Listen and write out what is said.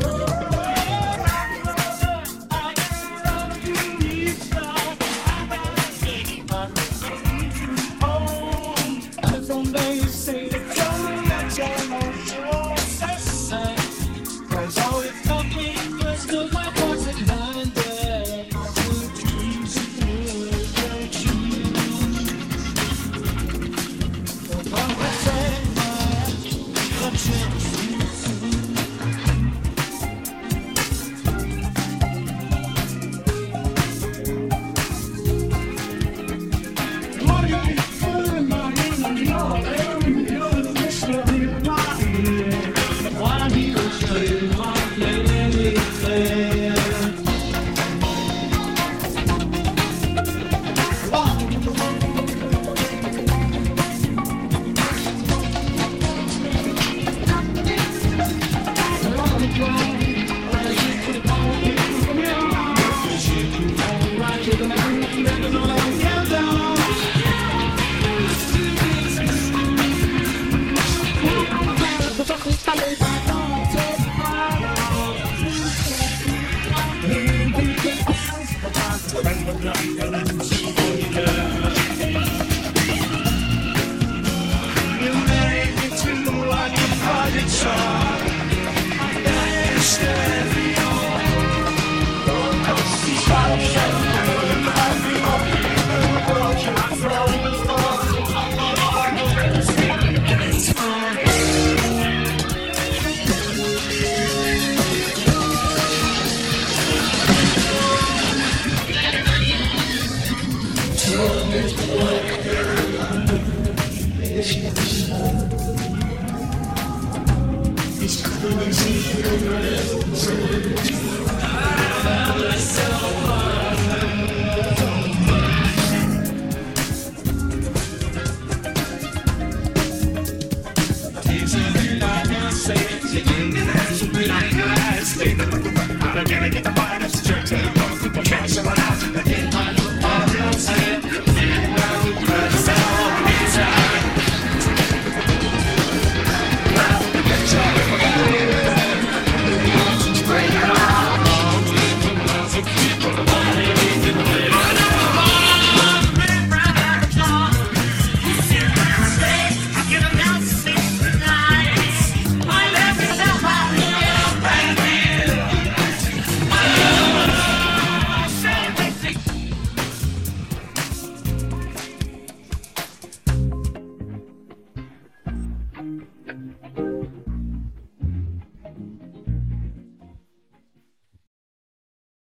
Oh. You made me to like a project song. I stand It's crazy.